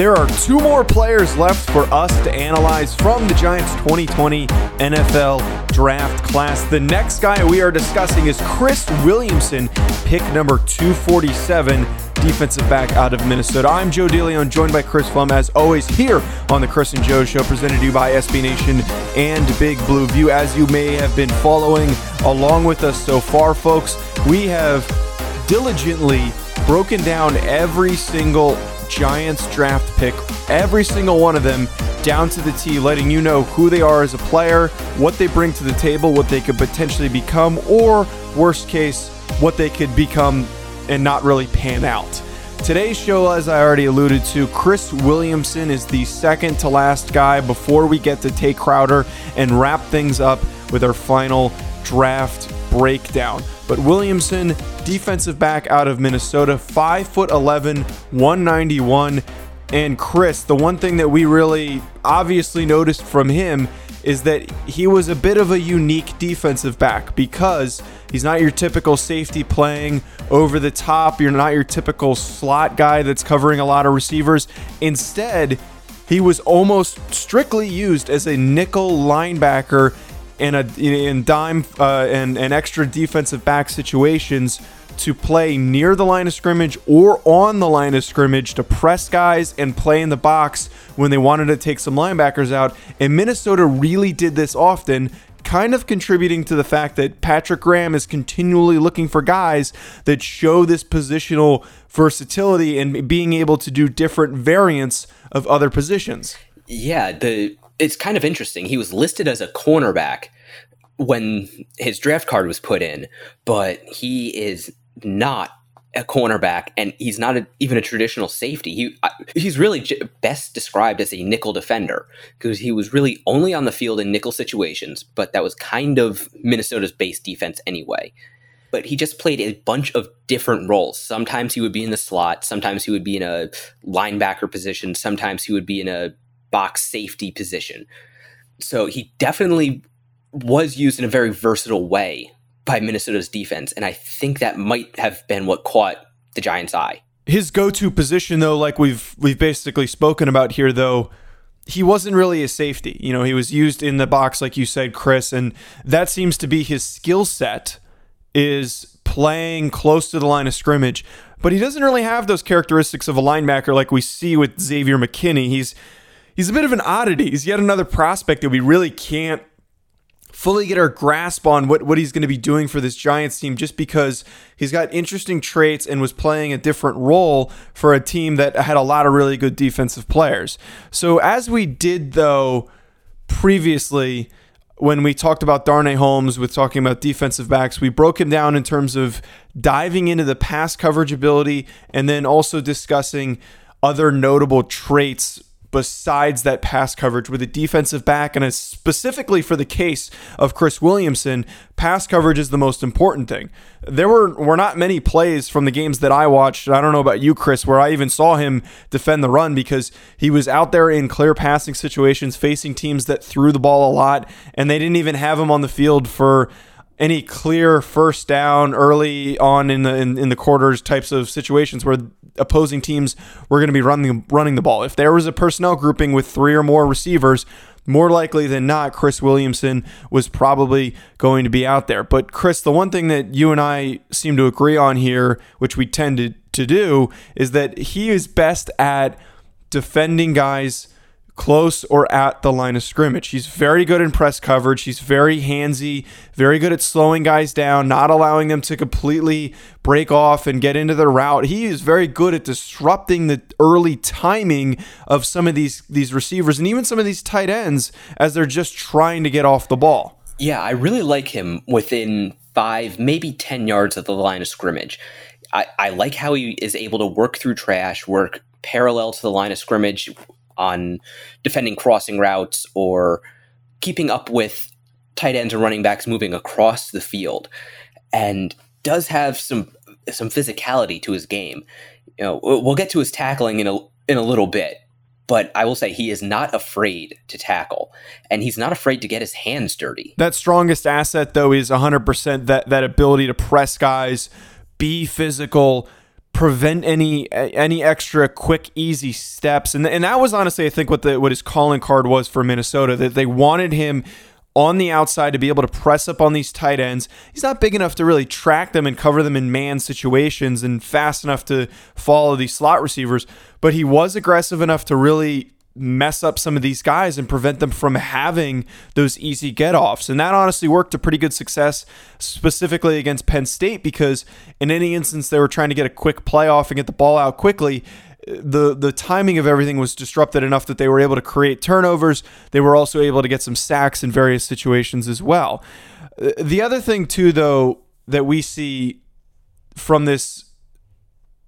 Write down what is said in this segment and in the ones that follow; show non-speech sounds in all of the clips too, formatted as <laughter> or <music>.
There are two more players left for us to analyze from the Giants 2020 NFL draft class. The next guy we are discussing is Chris Williamson, pick number 247 defensive back out of Minnesota. I'm Joe DeLeone, joined by Chris Pflum, as always, here on the Chris and Joe Show, presented to you by SB Nation and Big Blue View. As you may have been following along with us so far, folks, we have diligently broken down every single Giants draft pick, every single one of them down to the T, letting you know who they are as a player, what they bring to the table, what they could potentially become, or worst case, what they could become and not really pan out. Today's show, as I already alluded to, Chris Williamson is the second to last guy before we get to Tae Crowder and wrap things up with our final draft breakdown. But Williamson, defensive back out of Minnesota, 5 foot 11, 191. And Chris, the one thing that we really obviously noticed from him is that he was a bit of a unique defensive back because he's not your typical safety playing over the top. You're not your typical slot guy that's covering a lot of receivers. Instead, he was almost strictly used as a nickel linebacker in a in dime uh, and, and extra defensive back situations to play near the line of scrimmage or on the line of scrimmage to press guys and play in the box when they wanted to take some linebackers out. And Minnesota really did this often, kind of contributing to the fact that Patrick Graham is continually looking for guys that show this positional versatility and being able to do different variants of other positions. Yeah, the it's kind of interesting. He was listed as a cornerback when his draft card was put in, but he is not a cornerback and he's not a, even a traditional safety. He he's really j- best described as a nickel defender because he was really only on the field in nickel situations, but that was kind of Minnesota's base defense anyway. But he just played a bunch of different roles. Sometimes he would be in the slot, sometimes he would be in a linebacker position, sometimes he would be in a box safety position. So he definitely was used in a very versatile way by Minnesota's defense. And I think that might have been what caught the Giants' eye. His go-to position, though, like we've we've basically spoken about here, though, he wasn't really a safety. You know, he was used in the box, like you said, Chris, and that seems to be his skill set is playing close to the line of scrimmage. But he doesn't really have those characteristics of a linebacker like we see with Xavier McKinney. He's he's a bit of an oddity. He's yet another prospect that we really can't fully get our grasp on what, what he's going to be doing for this Giants team just because he's got interesting traits and was playing a different role for a team that had a lot of really good defensive players. So, as we did though previously, when we talked about Darnay Holmes with talking about defensive backs, we broke him down in terms of diving into the pass coverage ability and then also discussing other notable traits besides that pass coverage with a defensive back and specifically for the case of Chris Williamson, pass coverage is the most important thing. There were were not many plays from the games that I watched. I don't know about you, Chris, where I even saw him defend the run because he was out there in clear passing situations facing teams that threw the ball a lot and they didn't even have him on the field for any clear first down early on in the in, in the quarters types of situations where opposing teams were going to be running running the ball. If there was a personnel grouping with three or more receivers, more likely than not, Chris Williamson was probably going to be out there. But Chris, the one thing that you and I seem to agree on here, which we tend to, to do, is that he is best at defending guys close or at the line of scrimmage. He's very good in press coverage. He's very handsy, very good at slowing guys down, not allowing them to completely break off and get into their route. He is very good at disrupting the early timing of some of these these receivers and even some of these tight ends as they're just trying to get off the ball. Yeah, I really like him within 5, maybe 10 yards of the line of scrimmage. I, I like how he is able to work through trash, work parallel to the line of scrimmage on defending crossing routes or keeping up with tight ends and running backs moving across the field, and does have some some physicality to his game. You know, we'll get to his tackling in a in a little bit, but I will say he is not afraid to tackle, and he's not afraid to get his hands dirty. That strongest asset, though, is 100% that that ability to press guys, be physical, prevent any any extra quick easy steps and and that was honestly I think what the what his calling card was for Minnesota that they wanted him on the outside to be able to press up on these tight ends. He's not big enough to really track them and cover them in man situations and fast enough to follow these slot receivers, but he was aggressive enough to really mess up some of these guys and prevent them from having those easy get offs. And that honestly worked to pretty good success, specifically against Penn State, because in any instance they were trying to get a quick playoff and get the ball out quickly. The the timing of everything was disrupted enough that they were able to create turnovers. They were also able to get some sacks in various situations as well. Uh, the other thing too, though, that we see from this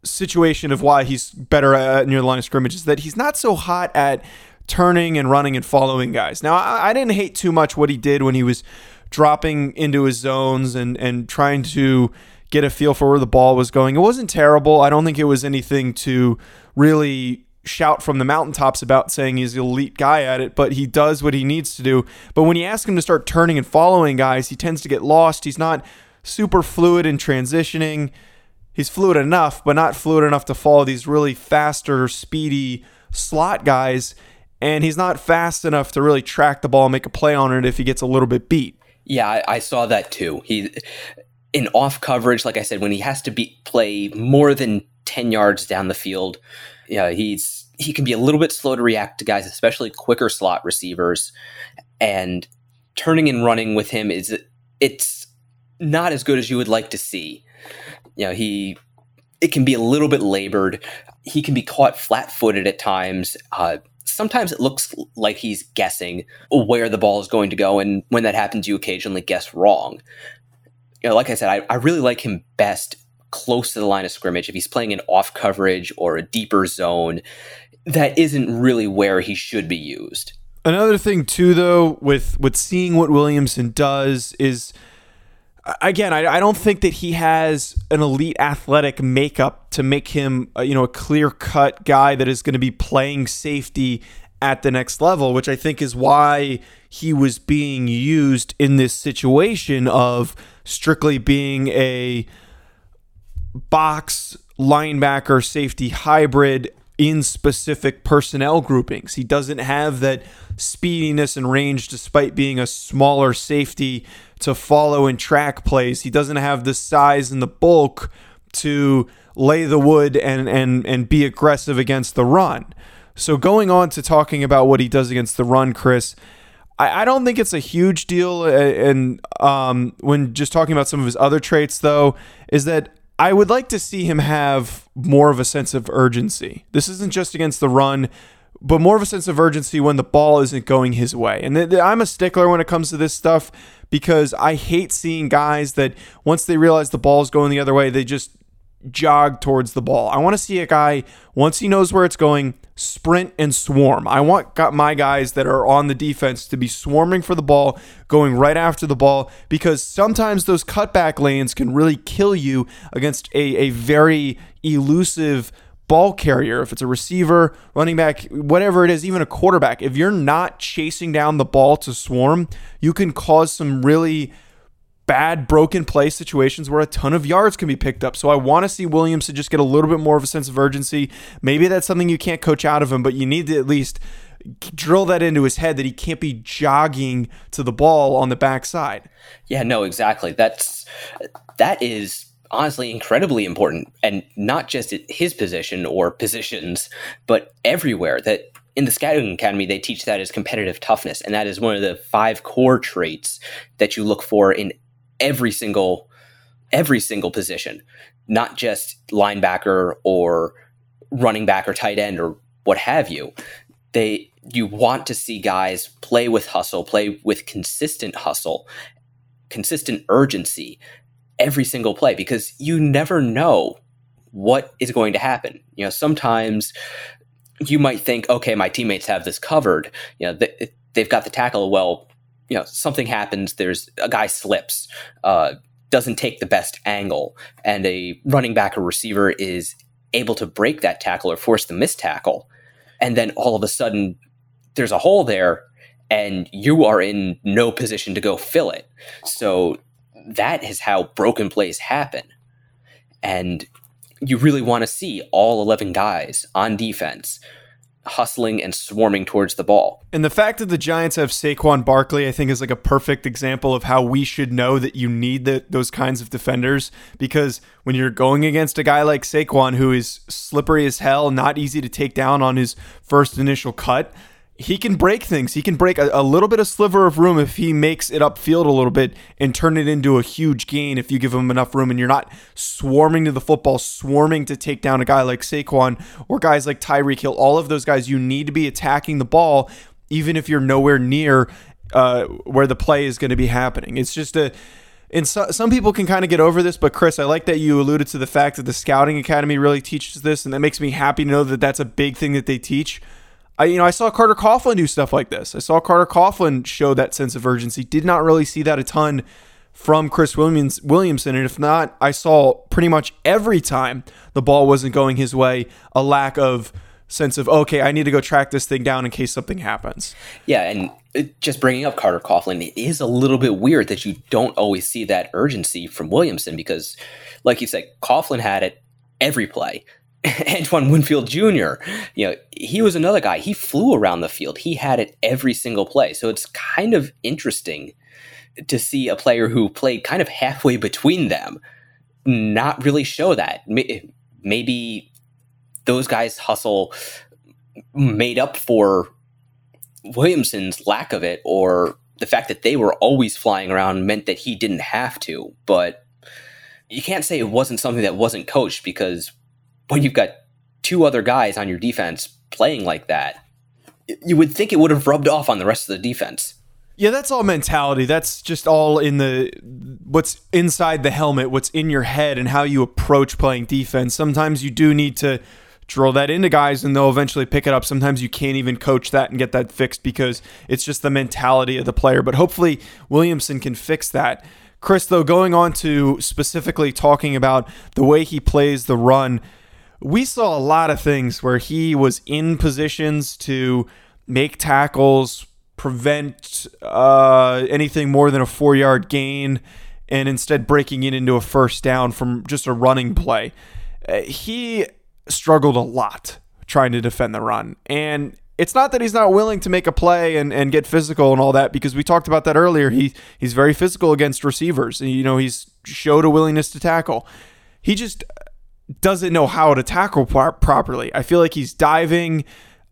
situation of why he's better at near the line of scrimmage is that he's not so hot at turning and running and following guys. Now, I, I didn't hate too much what he did when he was dropping into his zones and and trying to get a feel for where the ball was going. It wasn't terrible. I don't think it was anything to really shout from the mountaintops about saying he's an elite guy at it, but he does what he needs to do. But when you ask him to start turning and following guys, he tends to get lost. He's not super fluid in transitioning he's fluid enough, but not fluid enough to follow these really faster, speedy slot guys. And he's not fast enough to really track the ball and make a play on it if he gets a little bit beat. Yeah, I, I saw that too. He in off coverage, like I said, when he has to be play more than ten yards down the field, yeah, he's he can be a little bit slow to react to guys, especially quicker slot receivers. And turning and running with him is it's not as good as you would like to see you know, he it can be a little bit labored. He can be caught flat-footed at times. Uh, sometimes it looks like he's guessing where the ball is going to go, and when that happens, you occasionally guess wrong. You know, like I said, I, I really like him best close to the line of scrimmage. If he's playing an off coverage or a deeper zone, that isn't really where he should be used. Another thing too, though, with with seeing what Williamson does is again, I, I don't think that he has an elite athletic makeup to make him, uh, you know, a clear cut guy that is going to be playing safety at the next level, which I think is why he was being used in this situation of strictly being a box linebacker safety hybrid in specific personnel groupings. He doesn't have that speediness and range despite being a smaller safety to follow and track plays. He doesn't have the size and the bulk to lay the wood and and and be aggressive against the run. So going on to talking about what he does against the run, Chris, I, I don't think it's a huge deal. And um, when just talking about some of his other traits, though, is that I would like to see him have more of a sense of urgency. This isn't just against the run but more of a sense of urgency when the ball isn't going his way. And th- th- I'm a stickler when it comes to this stuff because I hate seeing guys that once they realize the ball is going the other way, they just jog towards the ball. I want to see a guy once he knows where it's going, sprint and swarm. I want got my guys that are on the defense to be swarming for the ball, going right after the ball because sometimes those cutback lanes can really kill you against a, a very elusive ball carrier, if it's a receiver, running back, whatever it is, even a quarterback, if you're not chasing down the ball to swarm, you can cause some really bad broken play situations where a ton of yards can be picked up. So I want to see Williamson just get a little bit more of a sense of urgency. Maybe that's something you can't coach out of him, but you need to at least drill that into his head that he can't be jogging to the ball on the backside. Yeah, no, exactly. That's that is honestly incredibly important and not just at his position or positions, but everywhere that in the scouting academy they teach that as competitive toughness and that is one of the five core traits that you look for in every single every single position, not just linebacker or running back or tight end or what have you. They you want to see guys play with hustle, play with consistent hustle, consistent urgency every single play because you never know what is going to happen. You know, sometimes you might think, okay, my teammates have this covered. You know, they, they've got the tackle. Well, you know, something happens. There's a guy slips, uh, doesn't take the best angle, and a running back or receiver is able to break that tackle or force the missed tackle. And then all of a sudden, there's a hole there, and you are in no position to go fill it. So that is how broken plays happen. And you really want to see all 11 guys on defense hustling and swarming towards the ball. And the fact that the Giants have Saquon Barkley, I think, is like a perfect example of how we should know that you need the, those kinds of defenders. Because when you're going against a guy like Saquon, who is slippery as hell, not easy to take down on his first initial cut, he can break things. He can break a, a, little bit of sliver of room if he makes it upfield a little bit and turn it into a huge gain if you give him enough room and you're not swarming to the football, swarming to take down a guy like Saquon or guys like Tyreek Hill. All of those guys, you need to be attacking the ball, even if you're nowhere near uh, where the play is going to be happening. It's just a and so, some people can kind of get over this, but Chris, I like that you alluded to the fact that the scouting academy really teaches this, and that makes me happy to know that that's a big thing that they teach. I, you know, I saw Carter Coughlin do stuff like this. I saw Carter Coughlin show that sense of urgency. Did not really see that a ton from Chris Williams, Williamson. And if not, I saw pretty much every time the ball wasn't going his way, a lack of sense of, okay, I need to go track this thing down in case something happens. Yeah. And just bringing up Carter Coughlin, it is a little bit weird that you don't always see that urgency from Williamson because, like you said, Coughlin had it every play. <laughs> Antoine Winfield Jr., you know, he was another guy. He flew around the field. He had it every single play. So it's kind of interesting to see a player who played kind of halfway between them not really show that. Maybe those guys hustle made up for Williamson's lack of it, or the fact that they were always flying around meant that he didn't have to. But you can't say it wasn't something that wasn't coached because when you've got two other guys on your defense playing like that, you would think it would have rubbed off on the rest of the defense. Yeah, that's all mentality. That's just all in the what's inside the helmet, what's in your head, and how you approach playing defense. Sometimes you do need to drill that into guys and they'll eventually pick it up. Sometimes you can't even coach that and get that fixed because it's just the mentality of the player. But hopefully, Williamson can fix that. Chris, though, going on to specifically talking about the way he plays the run, we saw a lot of things where he was in positions to make tackles, prevent uh, anything more than a four yard gain, and instead breaking it into a first down from just a running play. Uh, he struggled a lot trying to defend the run. And it's not that he's not willing to make a play and, and get physical and all that because we talked about that earlier. He he's very physical against receivers. You know, he's showed a willingness to tackle. He just doesn't know how to tackle pro- properly. I feel like he's diving.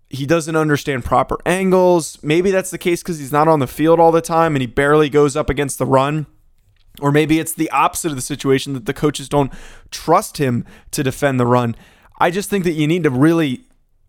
He doesn't understand proper angles. Maybe that's the case because he's not on the field all the time and he barely goes up against the run. Or maybe it's the opposite of the situation that the coaches don't trust him to defend the run. I just think that you need to really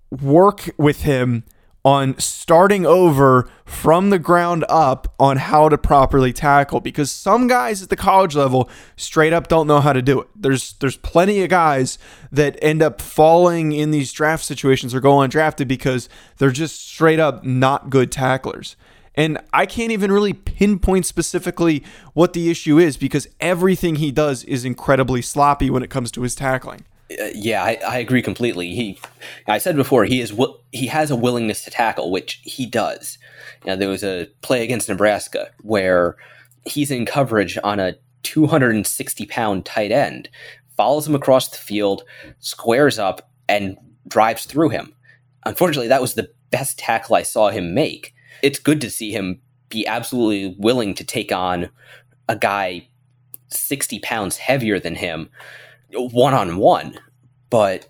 work with him on starting over from the ground up on how to properly tackle because some guys at the college level straight up don't know how to do it. There's there's plenty of guys that end up falling in these draft situations or go undrafted because they're just straight up not good tacklers. And I can't even really pinpoint specifically what the issue is because everything he does is incredibly sloppy when it comes to his tackling. Uh, yeah, I, I, agree completely. He, I said before, he is he has a willingness to tackle, which he does. There was a play against Nebraska where he's in coverage on a 260 pound tight end, follows him across the field, squares up, and drives through him. Unfortunately, that was the best tackle I saw him make. It's good to see him be absolutely willing to take on a guy 60 pounds heavier than him one on one. But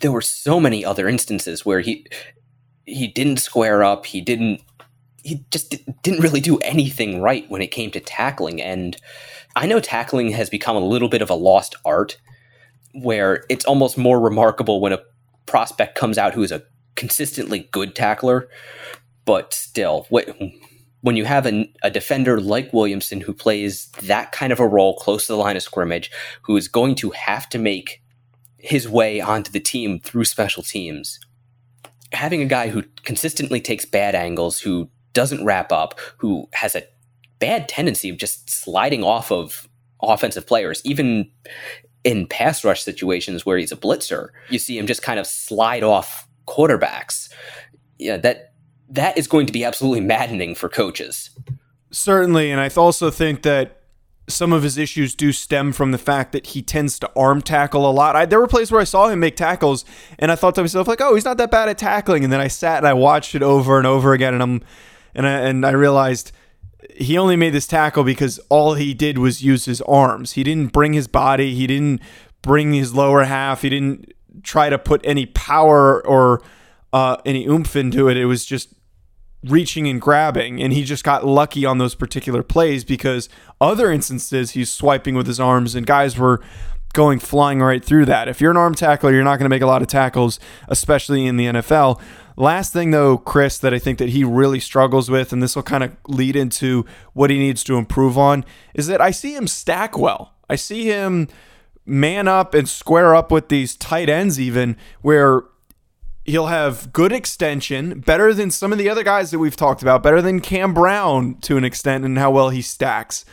there were so many other instances where he he didn't square up, he didn't he just didn't really do anything right when it came to tackling and I know tackling has become a little bit of a lost art where it's almost more remarkable when a prospect comes out who is a consistently good tackler but still when you have a, a, defender like Williamson who plays that kind of a role close to the line of scrimmage, who is going to have to make his way onto the team through special teams, having a guy who consistently takes bad angles, who doesn't wrap up, who has a bad tendency of just sliding off of offensive players, even in pass rush situations where he's a blitzer, you see him just kind of slide off quarterbacks. Yeah, that that is going to be absolutely maddening for coaches. Certainly, and I also think that some of his issues do stem from the fact that he tends to arm tackle a lot. I, there were places where I saw him make tackles, and I thought to myself, like, "Oh, he's not that bad at tackling." And then I sat and I watched it over and over again, and I'm, and I, and I realized he only made this tackle because all he did was use his arms. He didn't bring his body. He didn't bring his lower half. He didn't try to put any power or uh, any oomph into it. It was just reaching and grabbing and he just got lucky on those particular plays because other instances he's swiping with his arms and guys were going flying right through that. If you're an arm tackler, you're not going to make a lot of tackles, especially in the NFL. Last thing though, Chris, that I think that he really struggles with and this will kind of lead into what he needs to improve on is that I see him stack well. I see him man up and square up with these tight ends even where He'll have good extension, better than some of the other guys that we've talked about, better than Cam Brown to an extent and how well he stacks.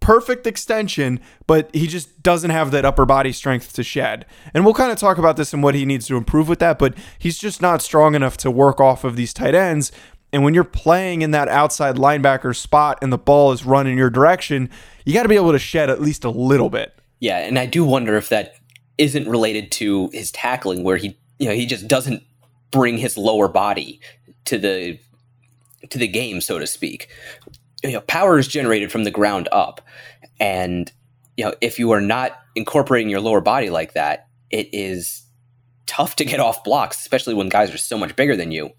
Perfect extension, but he just doesn't have that upper body strength to shed. And we'll kind of talk about this and what he needs to improve with that, but he's just not strong enough to work off of these tight ends. And when you're playing in that outside linebacker spot and the ball is run in your direction, you got to be able to shed at least a little bit. Yeah, and I do wonder if that isn't related to his tackling, where he you know he just doesn't bring his lower body to the to the game, so to speak. You know, power is generated from the ground up, and you know if you are not incorporating your lower body like that, it is tough to get off blocks, especially when guys are so much bigger than you,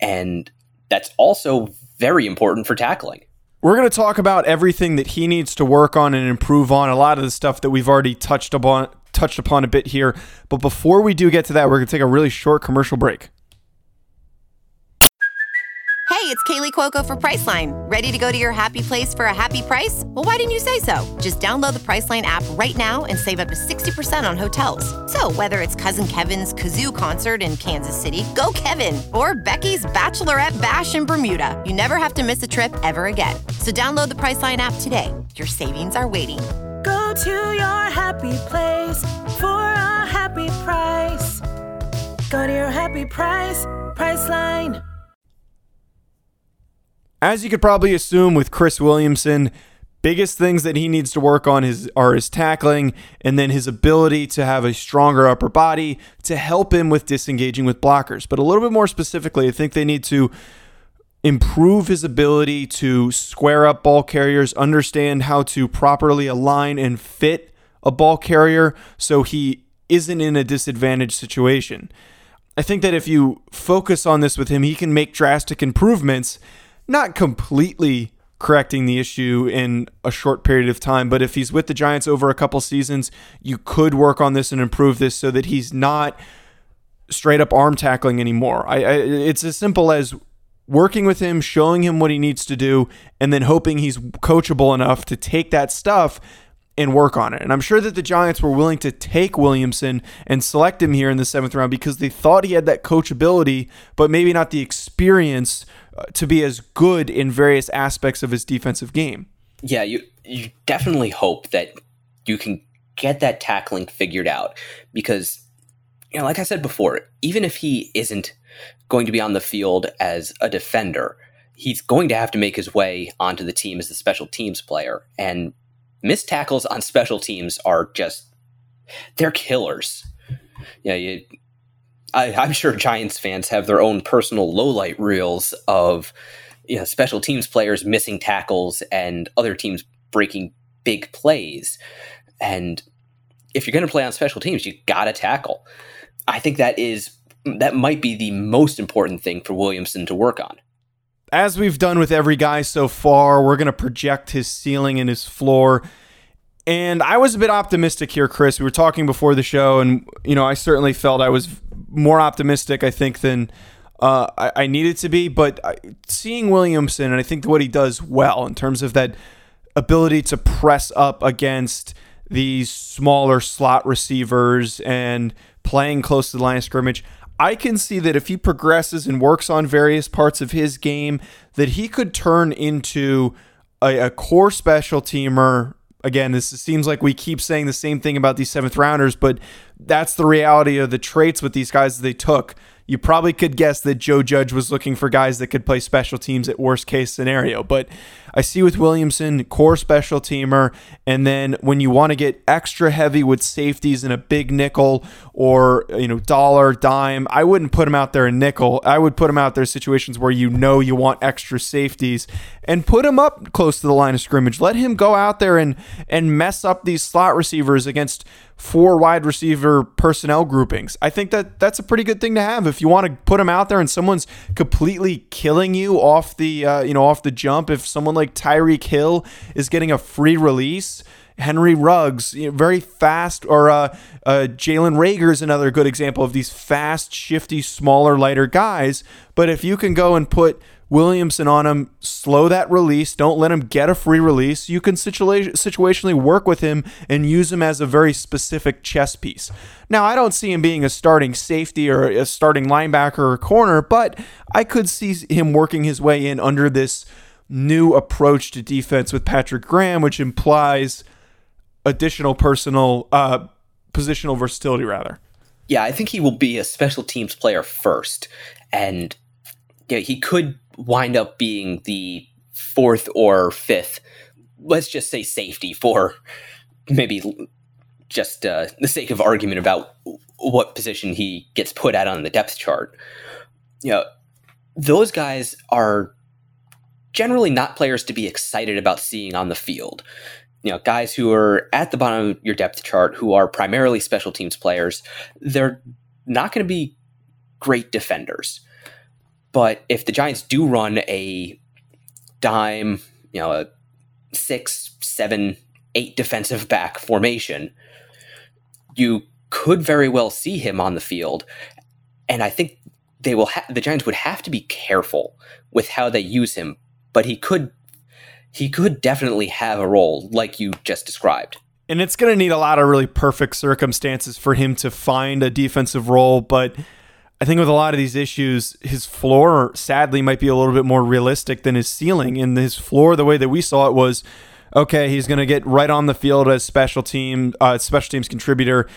and that's also very important for tackling. We're going to talk about everything that he needs to work on and improve on. A lot of the stuff that we've already touched upon touched upon a bit here. But before we do get to that, we're going to take a really short commercial break. Hey, it's Kaley Cuoco for Priceline. Ready to go to your happy place for a happy price? Well, why didn't you say so? Just download the Priceline app right now and save up to 60% on hotels. So, whether it's Cousin Kevin's Kazoo concert in Kansas City, go Kevin, or Becky's Bachelorette Bash in Bermuda, you never have to miss a trip ever again. So, download the Priceline app today. Your savings are waiting Go to your happy place for a happy price. Go to your happy price, Priceline. As you could probably assume with Chris Williamson, biggest things that he needs to work on is are his tackling and then his ability to have a stronger upper body to help him with disengaging with blockers. But a little bit more specifically, I think they need to improve his ability to square up ball carriers, understand how to properly align and fit a ball carrier so he isn't in a disadvantaged situation. I think that if you focus on this with him, he can make drastic improvements, not completely correcting the issue in a short period of time, but if he's with the Giants over a couple seasons, you could work on this and improve this so that he's not straight up arm tackling anymore. I, I it's as simple as working with him, showing him what he needs to do, and then hoping he's coachable enough to take that stuff and work on it. And I'm sure that the Giants were willing to take Williamson and select him here in the seventh round because they thought he had that coachability, but maybe not the experience uh, to be as good in various aspects of his defensive game. Yeah, you you definitely hope that you can get that tackling figured out because you know, like I said before, even if he isn't going to be on the field as a defender, he's going to have to make his way onto the team as the special teams player. And missed tackles on special teams are just they're killers. Yeah, you, I, I'm sure Giants fans have their own personal lowlight reels of you know, special teams players missing tackles and other teams breaking big plays. And if you're going to play on special teams, you got to tackle. I think that is that might be the most important thing for Williamson to work on. As we've done with every guy so far, we're going to project his ceiling and his floor. And I was a bit optimistic here, Chris. We were talking before the show, and you know, I certainly felt I was more optimistic, I think, than uh, I, I, needed to be. But seeing Williamson, and I think what he does well in terms of that ability to press up against these smaller slot receivers and playing close to the line of scrimmage. I can see that if he progresses and works on various parts of his game, that he could turn into a, a core special teamer. Again, this seems like we keep saying the same thing about these seventh rounders, but that's the reality of the traits with these guys they took you probably could guess that Joe Judge was looking for guys that could play special teams at worst case scenario. But I see with Williamson, core special teamer, and then when you want to get extra heavy with safeties in a big nickel or you know dollar dime, I wouldn't put him out there in nickel. I would put him out there situations where you know you want extra safeties and put him up close to the line of scrimmage. Let him go out there and and mess up these slot receivers against four wide receiver personnel groupings. I think that that's a pretty good thing to have if you want to put them out there and someone's completely killing you off the uh, you know off the jump. If someone like Tyreek Hill is getting a free release. Henry Ruggs, you know, very fast, or uh, uh, Jalen Reagor is another good example of these fast, shifty, smaller, lighter guys. But if you can go and put Williamson on him, slow that release. Don't let him get a free release. You can situa- situationally work with him and use him as a very specific chess piece. Now, I don't see him being a starting safety or a starting linebacker or corner, but I could see him working his way in under this new approach to defense with Patrick Graham, which implies additional personal uh, positional versatility, rather. Yeah, I think he will be a special teams player first, and yeah, he could wind up being the fourth or fifth, let's just say safety for maybe just uh, the sake of argument about what position he gets put at on the depth chart. You know, those guys are generally not players to be excited about seeing on the field. You know, guys who are at the bottom of your depth chart who are primarily special teams players, they're not going to be great defenders. But if the Giants do run a dime, you know, a six, seven, eight defensive back formation, you could very well see him on the field. And I think they will ha- the Giants would have to be careful with how they use him, but he could he could definitely have a role like you just described. And it's going to need a lot of really perfect circumstances for him to find a defensive role, but I think with a lot of these issues, his floor sadly might be a little bit more realistic than his ceiling. And his floor, the way that we saw it, was okay. He's going to get right on the field as special team, uh, special teams contributor.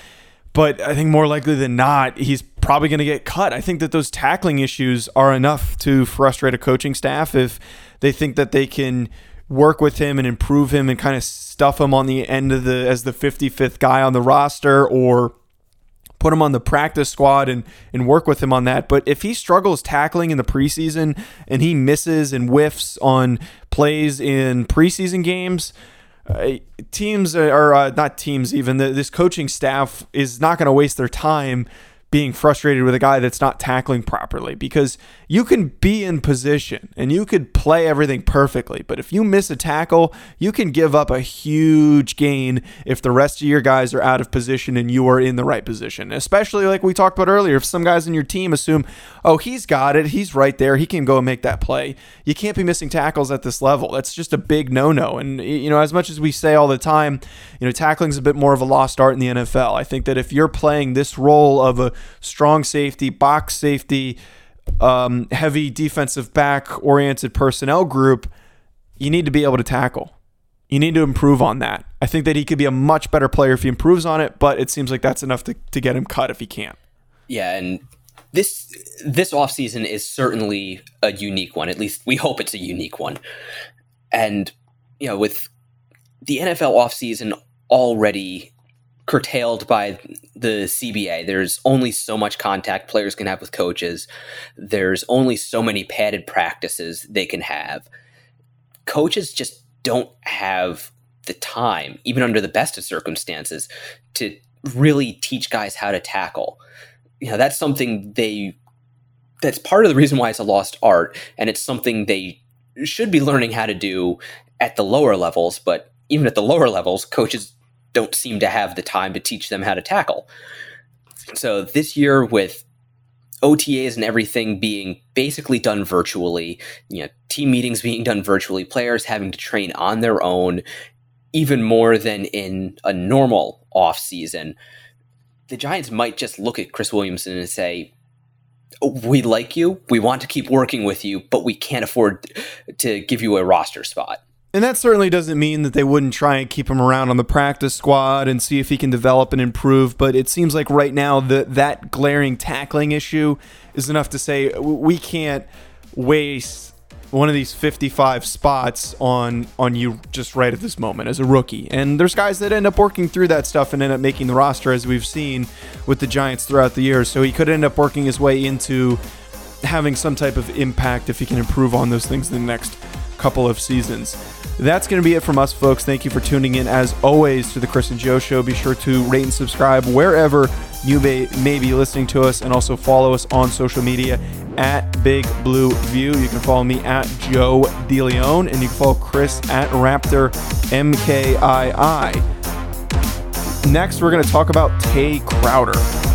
But I think more likely than not, he's probably going to get cut. I think that those tackling issues are enough to frustrate a coaching staff if they think that they can work with him and improve him and kind of stuff him on the end of the as the 55th guy on the roster or put him on the practice squad and and work with him on that. But if he struggles tackling in the preseason and he misses and whiffs on plays in preseason games, uh, teams are uh, not teams even the, this coaching staff is not going to waste their time being frustrated with a guy that's not tackling properly because you can be in position and you could play everything perfectly. But if you miss a tackle, you can give up a huge gain if the rest of your guys are out of position and you are in the right position. Especially like we talked about earlier, if some guys in your team assume, oh, he's got it, he's right there, he can go and make that play. You can't be missing tackles at this level. That's just a big no no. And, you know, as much as we say all the time, you know, tackling's a bit more of a lost art in the NFL. I think that if you're playing this role of a strong safety, box safety, um, heavy defensive back oriented personnel group, you need to be able to tackle. You need to improve on that. I think that he could be a much better player if he improves on it, but it seems like that's enough to, to get him cut if he can't. Yeah, and this this offseason is certainly a unique one. At least we hope it's a unique one. And you know, with the NFL offseason already curtailed by the CBA. There's only so much contact players can have with coaches. There's only so many padded practices they can have. Coaches just don't have the time, even under the best of circumstances, to really teach guys how to tackle. You know, that's something they that's part of the reason why it's a lost art and it's something they should be learning how to do at the lower levels, but even at the lower levels, coaches don't seem to have the time to teach them how to tackle. So this year with OTAs and everything being basically done virtually, you know, team meetings being done virtually, players having to train on their own even more than in a normal off season. The Giants might just look at Chris Williamson and say, oh, "We like you. We want to keep working with you, but we can't afford to give you a roster spot." And that certainly doesn't mean that they wouldn't try and keep him around on the practice squad and see if he can develop and improve. But it seems like right now that that glaring tackling issue is enough to say we can't waste one of these 55 spots on on you just right at this moment as a rookie. And there's guys that end up working through that stuff and end up making the roster as we've seen with the Giants throughout the years. So he could end up working his way into having some type of impact if he can improve on those things in the next couple of seasons. That's going to be it from us, folks. Thank you for tuning in, as always, to the Chris and Joe Show. Be sure to rate and subscribe wherever you may, may be listening to us, and also follow us on social media at Big Blue View. You can follow me at Joe DeLeone, and you can follow Chris at Raptor MKII. Next, we're going to talk about Tae Crowder.